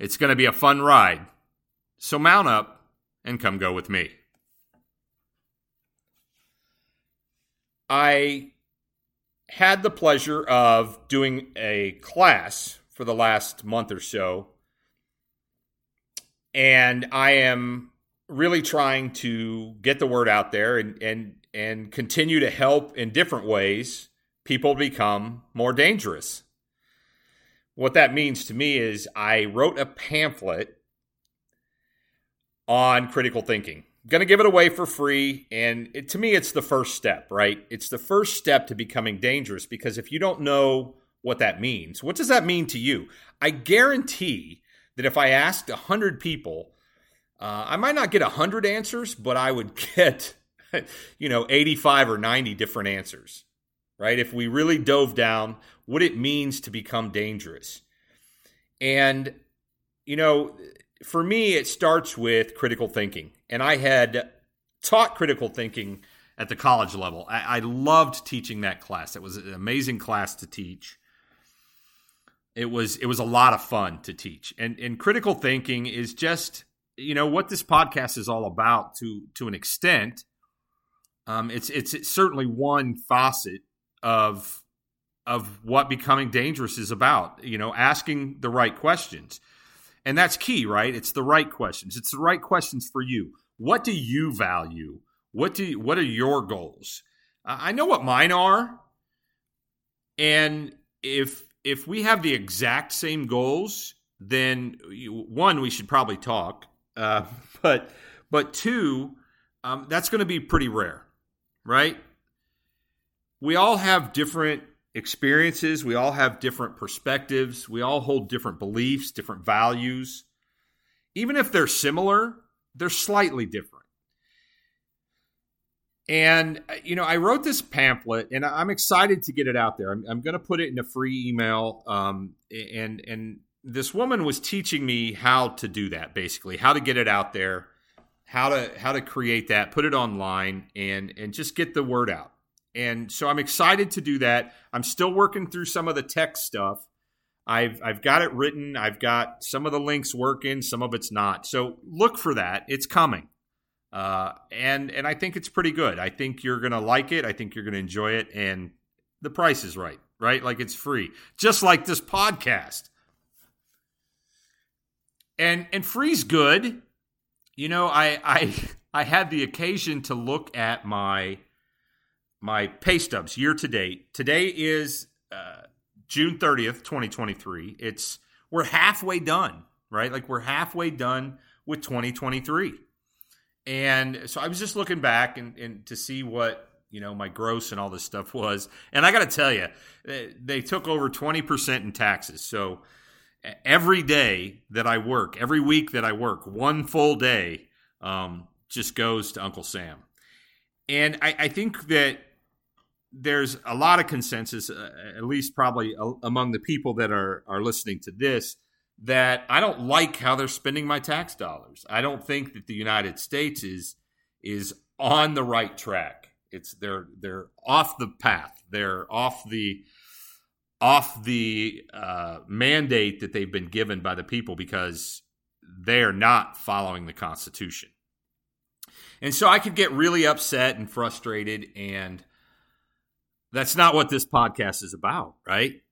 It's going to be a fun ride. So mount up and come go with me. I had the pleasure of doing a class for the last month or so. And I am really trying to get the word out there and, and, and continue to help in different ways people become more dangerous. What that means to me is I wrote a pamphlet on critical thinking. I'm going to give it away for free. And it, to me, it's the first step, right? It's the first step to becoming dangerous because if you don't know what that means, what does that mean to you? I guarantee that if I asked 100 people, uh, I might not get 100 answers, but I would get, you know, 85 or 90 different answers right? If we really dove down what it means to become dangerous. And, you know, for me, it starts with critical thinking. And I had taught critical thinking at the college level. I, I loved teaching that class. It was an amazing class to teach. It was it was a lot of fun to teach. And and critical thinking is just, you know, what this podcast is all about to to an extent. Um, it's, it's it's certainly one facet of of what becoming dangerous is about. You know, asking the right questions. And that's key, right? It's the right questions. It's the right questions for you. What do you value? What do you, what are your goals? I know what mine are. And if if we have the exact same goals, then one we should probably talk. Uh, but but two, um, that's going to be pretty rare, right? We all have different experiences, we all have different perspectives, we all hold different beliefs, different values. Even if they're similar, they're slightly different. And, you know, I wrote this pamphlet and I'm excited to get it out there. I'm, I'm going to put it in a free email. Um, and, and this woman was teaching me how to do that, basically, how to get it out there, how to, how to create that, put it online and, and just get the word out. And so I'm excited to do that. I'm still working through some of the tech stuff. I've I've got it written. I've got some of the links working, some of it's not. So look for that. It's coming. Uh, and and I think it's pretty good. I think you're gonna like it. I think you're gonna enjoy it, and the price is right, right? Like it's free, just like this podcast. And and free's good. You know, I I I had the occasion to look at my my pay stubs year to date. Today is uh, June 30th, 2023. It's we're halfway done, right? Like we're halfway done with 2023. And so I was just looking back and, and to see what you know my gross and all this stuff was. And I got to tell you, they took over 20% in taxes. So every day that I work, every week that I work, one full day um, just goes to Uncle Sam. And I, I think that there's a lot of consensus, uh, at least probably among the people that are are listening to this, that I don't like how they're spending my tax dollars. I don't think that the United States is is on the right track. It's they're they're off the path. They're off the off the uh, mandate that they've been given by the people because they're not following the Constitution. And so I could get really upset and frustrated and that's not what this podcast is about, right?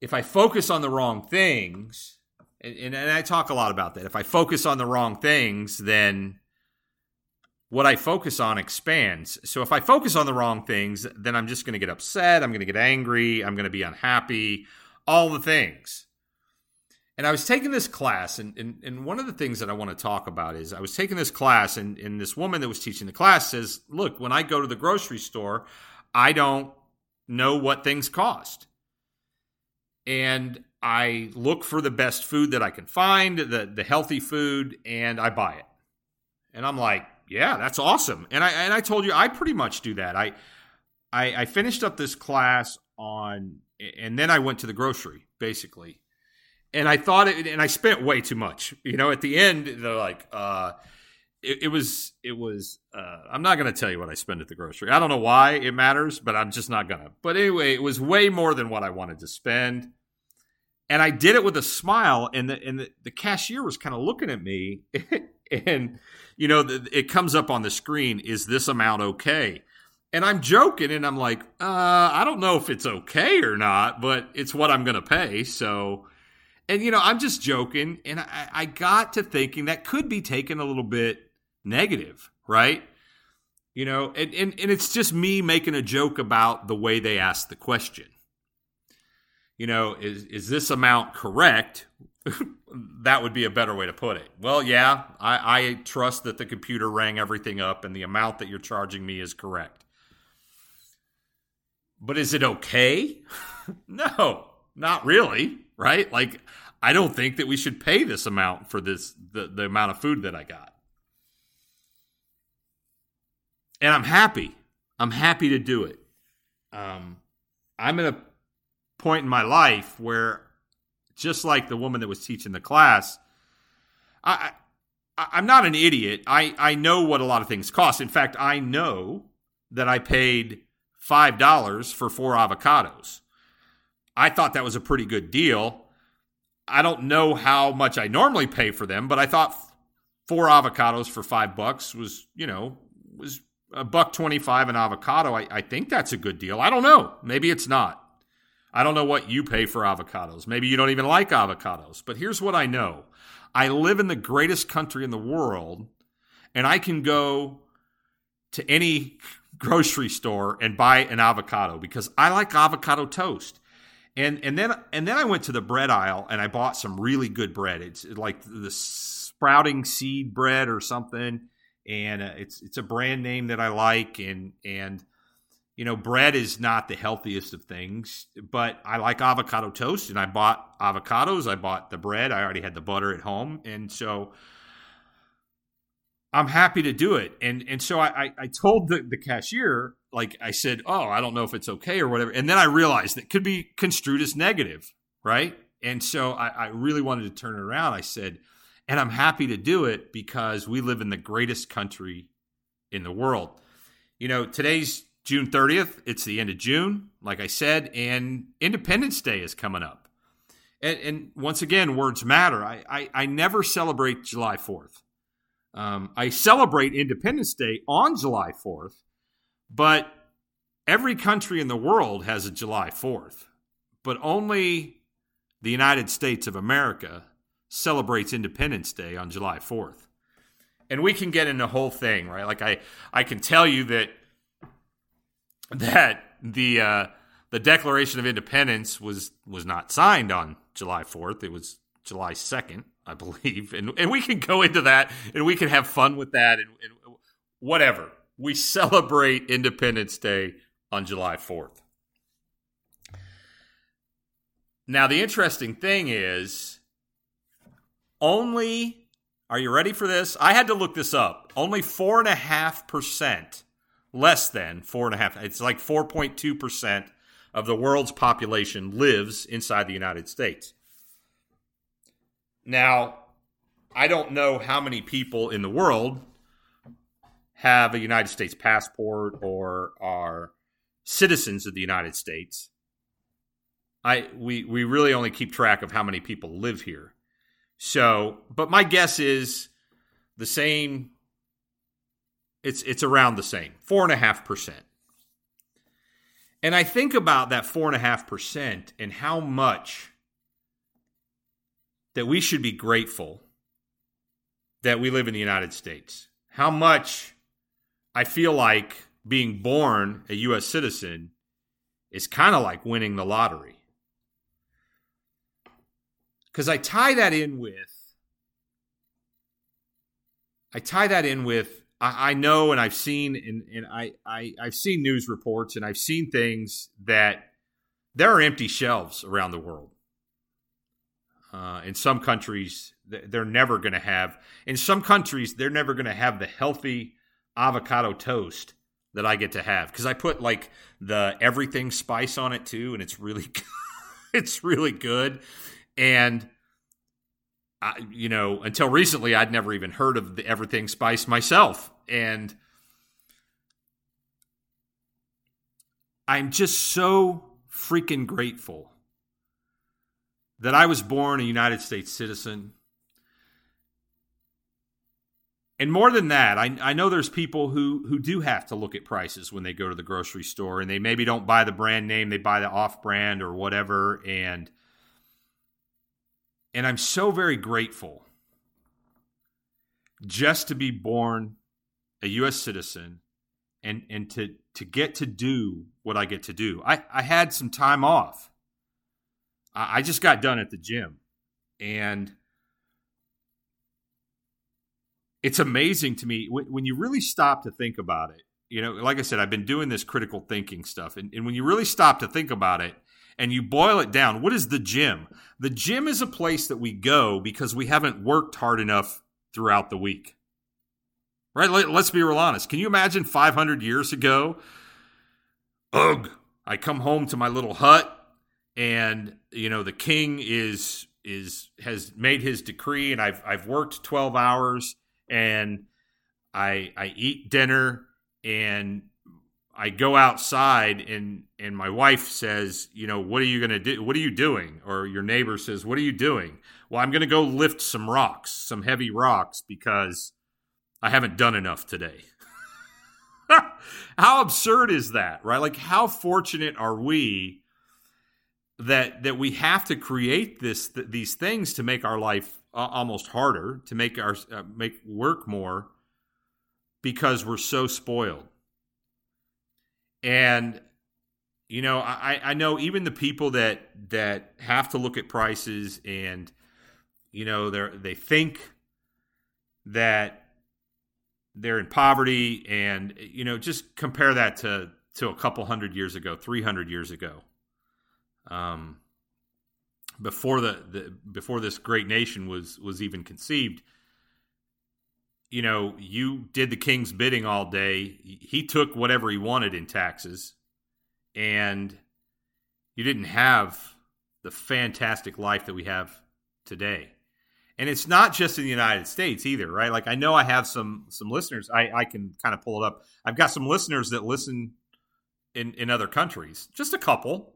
If I focus on the wrong things, and, and, and I talk a lot about that, if I focus on the wrong things, then what I focus on expands. So if I focus on the wrong things, then I'm just going to get upset. I'm going to get angry. I'm going to be unhappy, all the things. And I was taking this class, and, and, and one of the things that I want to talk about is I was taking this class, and, and this woman that was teaching the class says, Look, when I go to the grocery store, I don't know what things cost. And I look for the best food that I can find, the the healthy food, and I buy it. And I'm like, yeah, that's awesome. And I and I told you I pretty much do that. I I, I finished up this class on, and then I went to the grocery basically, and I thought it, and I spent way too much. You know, at the end, they're like, uh, it, it was, it was. Uh, I'm not going to tell you what I spent at the grocery. I don't know why it matters, but I'm just not gonna. But anyway, it was way more than what I wanted to spend and I did it with a smile, and the and the, the cashier was kind of looking at me, and you know, the, it comes up on the screen. Is this amount okay? And I'm joking, and I'm like, uh, I don't know if it's okay or not, but it's what I'm going to pay. So, and you know, I'm just joking, and I, I got to thinking that could be taken a little bit negative, right? You know, and, and, and it's just me making a joke about the way they asked the question you know, is is this amount correct? that would be a better way to put it. Well, yeah, I, I trust that the computer rang everything up and the amount that you're charging me is correct. But is it okay? no, not really, right? Like, I don't think that we should pay this amount for this the, the amount of food that I got. And I'm happy. I'm happy to do it. Um, I'm in a point in my life where, just like the woman that was teaching the class, I, I I'm not an idiot. I, I know what a lot of things cost. In fact, I know that I paid five dollars for four avocados. I thought that was a pretty good deal. I don't know how much I normally pay for them, but I thought four avocados for five bucks was, you know, was a buck twenty five an avocado. I, I think that's a good deal. I don't know. Maybe it's not. I don't know what you pay for avocados. Maybe you don't even like avocados. But here's what I know I live in the greatest country in the world, and I can go to any grocery store and buy an avocado because I like avocado toast. And and then and then I went to the bread aisle and I bought some really good bread. It's like the sprouting seed bread or something, and uh, it's it's a brand name that I like. And and you know, bread is not the healthiest of things, but I like avocado toast and I bought avocados. I bought the bread. I already had the butter at home. And so I'm happy to do it. And and so I, I told the, the cashier, like I said, oh, I don't know if it's okay or whatever. And then I realized it could be construed as negative, right? And so I, I really wanted to turn it around. I said, and I'm happy to do it because we live in the greatest country in the world. You know, today's June 30th, it's the end of June, like I said, and Independence Day is coming up. And, and once again, words matter. I, I, I never celebrate July 4th. Um, I celebrate Independence Day on July 4th, but every country in the world has a July 4th, but only the United States of America celebrates Independence Day on July 4th. And we can get into the whole thing, right? Like I, I can tell you that that the uh, the Declaration of Independence was was not signed on July 4th. It was July 2nd, I believe, and and we can go into that and we can have fun with that and, and whatever. We celebrate Independence Day on July 4th. Now, the interesting thing is only, are you ready for this? I had to look this up. Only 4.5% less than four and a half. It's like 4.2% of the world's population lives inside the United States. Now, I don't know how many people in the world have a United States passport or are citizens of the United States. I we we really only keep track of how many people live here. So, but my guess is the same it's it's around the same, four and a half percent. And I think about that four and a half percent and how much that we should be grateful that we live in the United States. How much I feel like being born a U.S. citizen is kind of like winning the lottery. Because I tie that in with, I tie that in with I, I know and I've seen and, and I, I I've seen news reports and I've seen things that there are empty shelves around the world. Uh, in some countries, they're never going to have. In some countries, they're never going to have the healthy avocado toast that I get to have because I put like the everything spice on it too, and it's really, it's really good. And I, you know, until recently, I'd never even heard of the everything spice myself, and I'm just so freaking grateful that I was born a United States citizen. And more than that, I, I know there's people who, who do have to look at prices when they go to the grocery store and they maybe don't buy the brand name, they buy the off brand or whatever. And and I'm so very grateful just to be born a US citizen and and to to get to do what I get to do. I, I had some time off I just got done at the gym and it's amazing to me when, you really stop to think about it. You know, like I said, I've been doing this critical thinking stuff. And, and when you really stop to think about it and you boil it down, what is the gym? The gym is a place that we go because we haven't worked hard enough throughout the week. Right? Let, us be real honest. Can you imagine 500 years ago? Ugh. I come home to my little hut and you know the king is is has made his decree and I've I've worked 12 hours and I I eat dinner and I go outside and and my wife says, you know, what are you going to do? What are you doing? Or your neighbor says, what are you doing? Well, I'm going to go lift some rocks, some heavy rocks because I haven't done enough today. how absurd is that, right? Like how fortunate are we that that we have to create this th- these things to make our life uh, almost harder to make our uh, make work more because we're so spoiled and you know i i know even the people that that have to look at prices and you know they they think that they're in poverty and you know just compare that to to a couple hundred years ago 300 years ago. Um, before the, the before this great nation was was even conceived you know you did the king's bidding all day. He took whatever he wanted in taxes. And you didn't have the fantastic life that we have today. And it's not just in the united states either right? Like i know i have some some listeners. I i can kind of pull it up. I've got some listeners that listen in in other countries just a couple.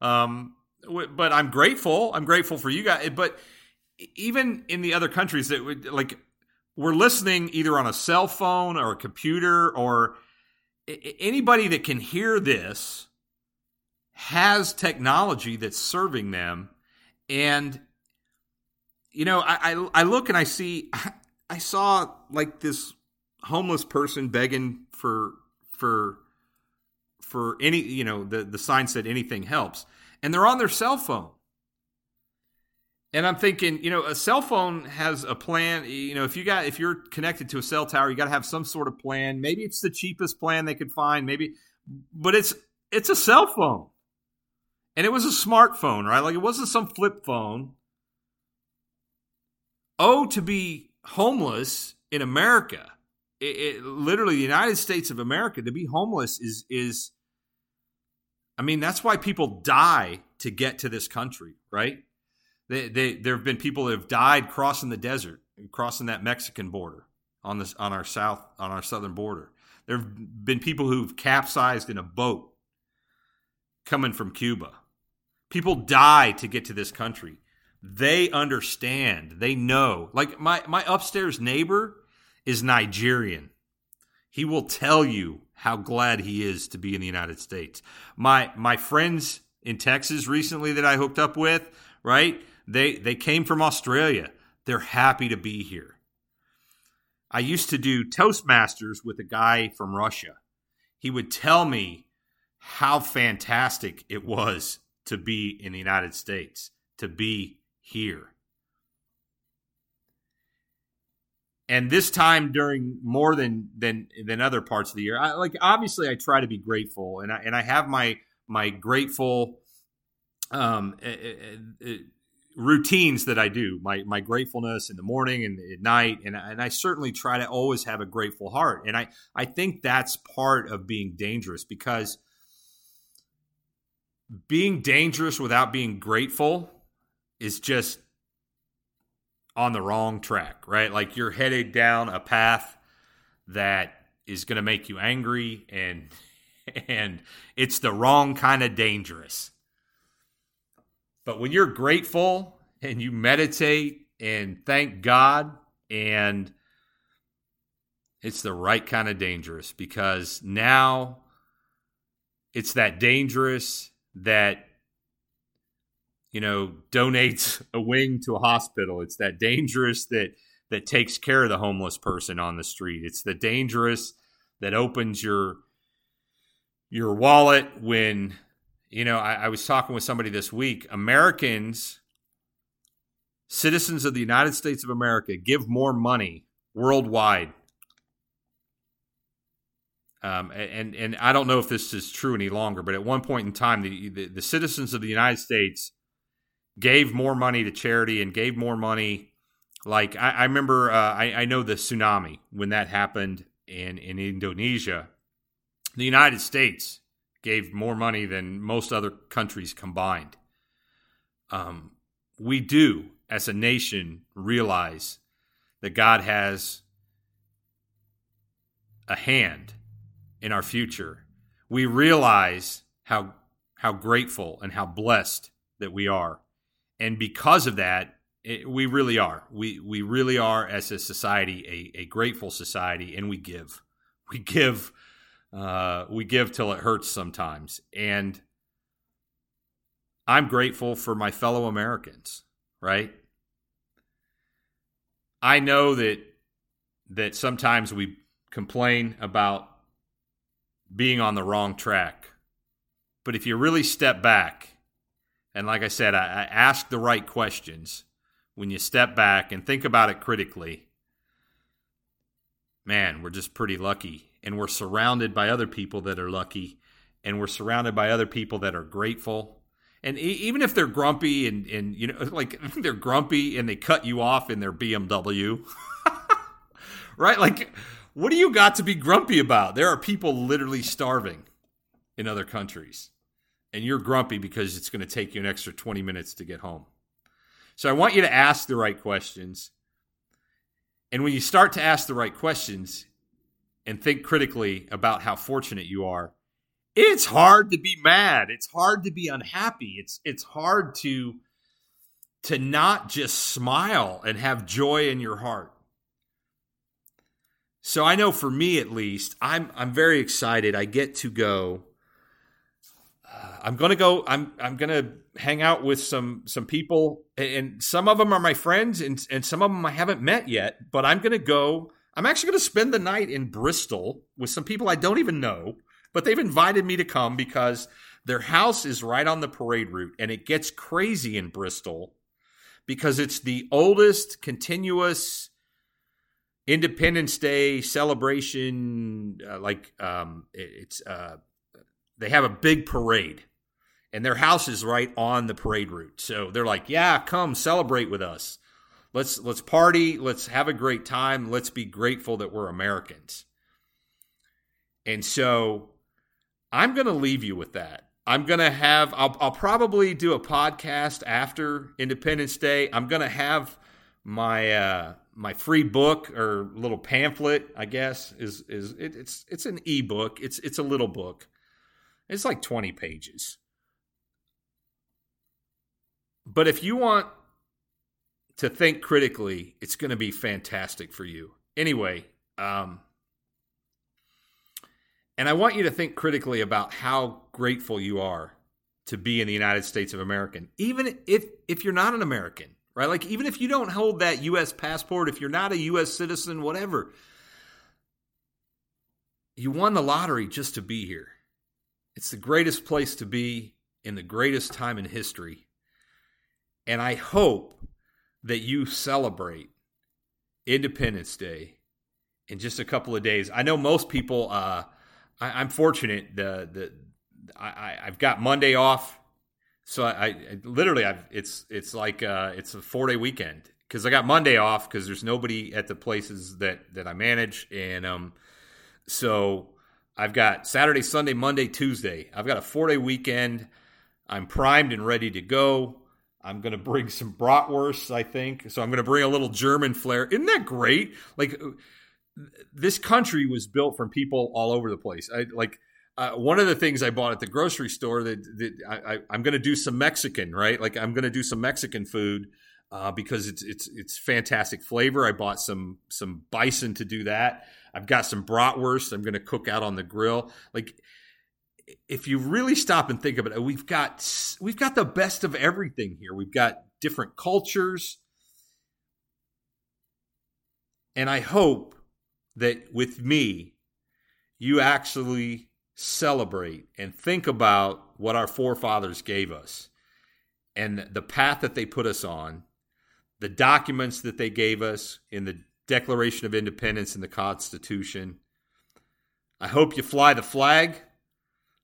Um, but I'm grateful. I'm grateful for you guys. But even in the other countries that would like we're listening either on a cell phone or a computer or anybody that can hear this has technology that's serving them and you know I, I, I look and i see i saw like this homeless person begging for for for any, you know, the, the sign said anything helps. And they're on their cell phone. And I'm thinking, you know, a cell phone has a plan. You know, if you got if you're connected to a cell tower, you got to have some sort of plan. Maybe it's the cheapest plan they could find. Maybe, but it's it's a cell phone, and it was a smartphone, right? Like it wasn't some flip phone. Oh, to be homeless in America, it, it, literally the United States of America, to be homeless is is I mean, that's why people die to get to this country, right? They, they, there have been people that have died crossing the desert, crossing that Mexican border on this on our south on our southern border. There have been people who've capsized in a boat coming from Cuba. People die to get to this country. They understand. They know. Like my my upstairs neighbor is Nigerian. He will tell you how glad he is to be in the United States. My my friends in Texas recently that I hooked up with, right? They they came from Australia. They're happy to be here. I used to do Toastmasters with a guy from Russia. He would tell me how fantastic it was to be in the United States, to be here. and this time during more than than than other parts of the year I, like obviously i try to be grateful and i and i have my my grateful um uh, uh, routines that I do, my my gratefulness in the morning and at night, and and I certainly try to always have a grateful heart, and I I think that's part of being dangerous because being dangerous without being grateful is just on the wrong track, right? Like you're headed down a path that is going to make you angry and and it's the wrong kind of dangerous. But when you're grateful and you meditate and thank God and it's the right kind of dangerous because now it's that dangerous that you know donates a wing to a hospital. It's that dangerous that that takes care of the homeless person on the street. It's the dangerous that opens your your wallet when you know I, I was talking with somebody this week americans citizens of the united states of america give more money worldwide um, and and I don't know if this is true any longer, but at one point in time, the, the, the citizens of the United States gave more money to charity and gave more money. Like I, I remember, uh, I, I know the tsunami when that happened in in Indonesia. The United States gave more money than most other countries combined. Um, we do, as a nation, realize that God has a hand in our future, we realize how how grateful and how blessed that we are. And because of that, it, we really are. We we really are as a society a, a grateful society, and we give. We give. Uh, we give till it hurts sometimes, and I'm grateful for my fellow Americans. Right. I know that that sometimes we complain about being on the wrong track. But if you really step back, and like I said, I, I ask the right questions when you step back and think about it critically, man, we're just pretty lucky. And we're surrounded by other people that are lucky, and we're surrounded by other people that are grateful. And even if they're grumpy and, and you know, like they're grumpy and they cut you off in their BMW, right? Like, what do you got to be grumpy about? There are people literally starving in other countries, and you're grumpy because it's going to take you an extra 20 minutes to get home. So I want you to ask the right questions. And when you start to ask the right questions and think critically about how fortunate you are, it's hard to be mad. It's hard to be unhappy. It's it's hard to to not just smile and have joy in your heart. So I know for me at least, I'm I'm very excited. I get to go. Uh, I'm gonna go. I'm I'm gonna hang out with some some people, and some of them are my friends, and and some of them I haven't met yet. But I'm gonna go. I'm actually gonna spend the night in Bristol with some people I don't even know, but they've invited me to come because their house is right on the parade route, and it gets crazy in Bristol because it's the oldest continuous Independence Day celebration, uh, like um, it, it's uh, they have a big parade, and their house is right on the parade route. So they're like, "Yeah, come celebrate with us. Let's let's party. Let's have a great time. Let's be grateful that we're Americans." And so I'm going to leave you with that. I'm going to have, I'll, I'll, probably do a podcast after Independence Day. I'm going to have my, uh, my free book or little pamphlet, I guess, is is it, it's it's an ebook. It's it's a little book. It's like 20 pages. But if you want to think critically, it's going to be fantastic for you. Anyway, um, and I want you to think critically about how grateful you are to be in the United States of America, even if if you're not an American right? Like, even if you don't hold that U.S. passport, if you're not a U.S. citizen, whatever, you won the lottery just to be here. It's the greatest place to be in the greatest time in history. And I hope that you celebrate Independence Day in just a couple of days. I know most people. Uh, I, am fortunate. The the I, I've got Monday off so I, I literally I've it's it's like uh, it's a four day weekend because I got Monday off because there's nobody at the places that that I manage, and um, so I've got Saturday, Sunday, Monday, Tuesday. I've got a four day weekend. I'm primed and ready to go. I'm going to bring some bratwurst, I think. So I'm going to bring a little German flair. Isn't that great? Like this country was built from people all over the place. I like uh, one of the things I bought at the grocery store that, that I, am going to do some Mexican, right? Like I'm going to do some Mexican food uh, because it's it's it's fantastic flavor. I bought some some bison to do that. I've got some bratwurst. I'm going to cook out on the grill. Like if you really stop and think about it, uh, we've got we've got the best of everything here. We've got different cultures, and I hope that with me, you actually celebrate and think about what our forefathers gave us and the path that they put us on, the documents that they gave us in the Declaration of Independence and the Constitution. I hope you fly the flag.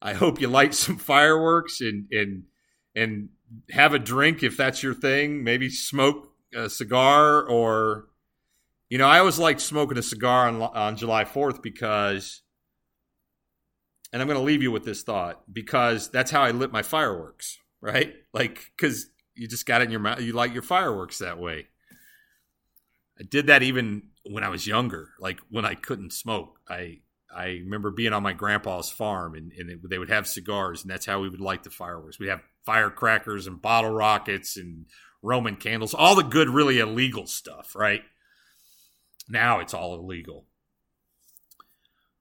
I hope you light some fireworks and and and have a drink if that's your thing. Maybe smoke a cigar or you know, I always liked smoking a cigar on on July 4th because and I'm going to leave you with this thought because that's how I lit my fireworks, right? Like cuz you just got it in your mouth, you light your fireworks that way. I did that even when I was younger, like when I couldn't smoke. I I remember being on my grandpa's farm and, and it, they would have cigars, and that's how we would light the fireworks. We'd have firecrackers and bottle rockets and Roman candles, all the good, really illegal stuff, right? Now it's all illegal.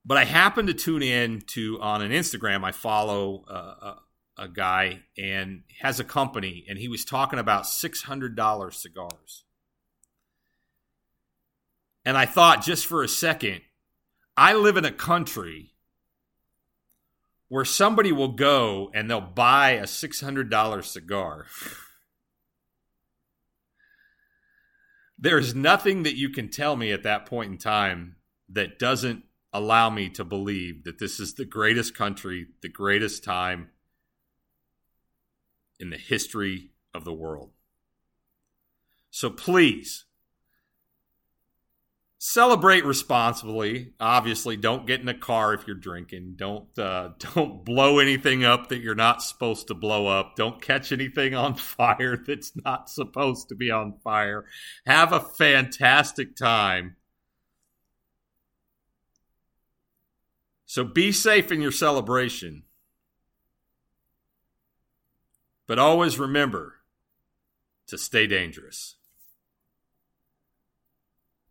But I happened to tune in to on an Instagram. I follow uh, a, a guy and has a company, and he was talking about six hundred dollars cigars. And I thought just for a second, I live in a country where somebody will go and they'll buy a $600 cigar. There's nothing that you can tell me at that point in time that doesn't allow me to believe that this is the greatest country, the greatest time in the history of the world. So please, celebrate responsibly. Obviously, don't get in a car if you're drinking. Don't uh, don't blow anything up that you're not supposed to blow up. Don't catch anything on fire that's not supposed to be on fire. Have a fantastic time. So be safe in your celebration. But always remember to stay dangerous.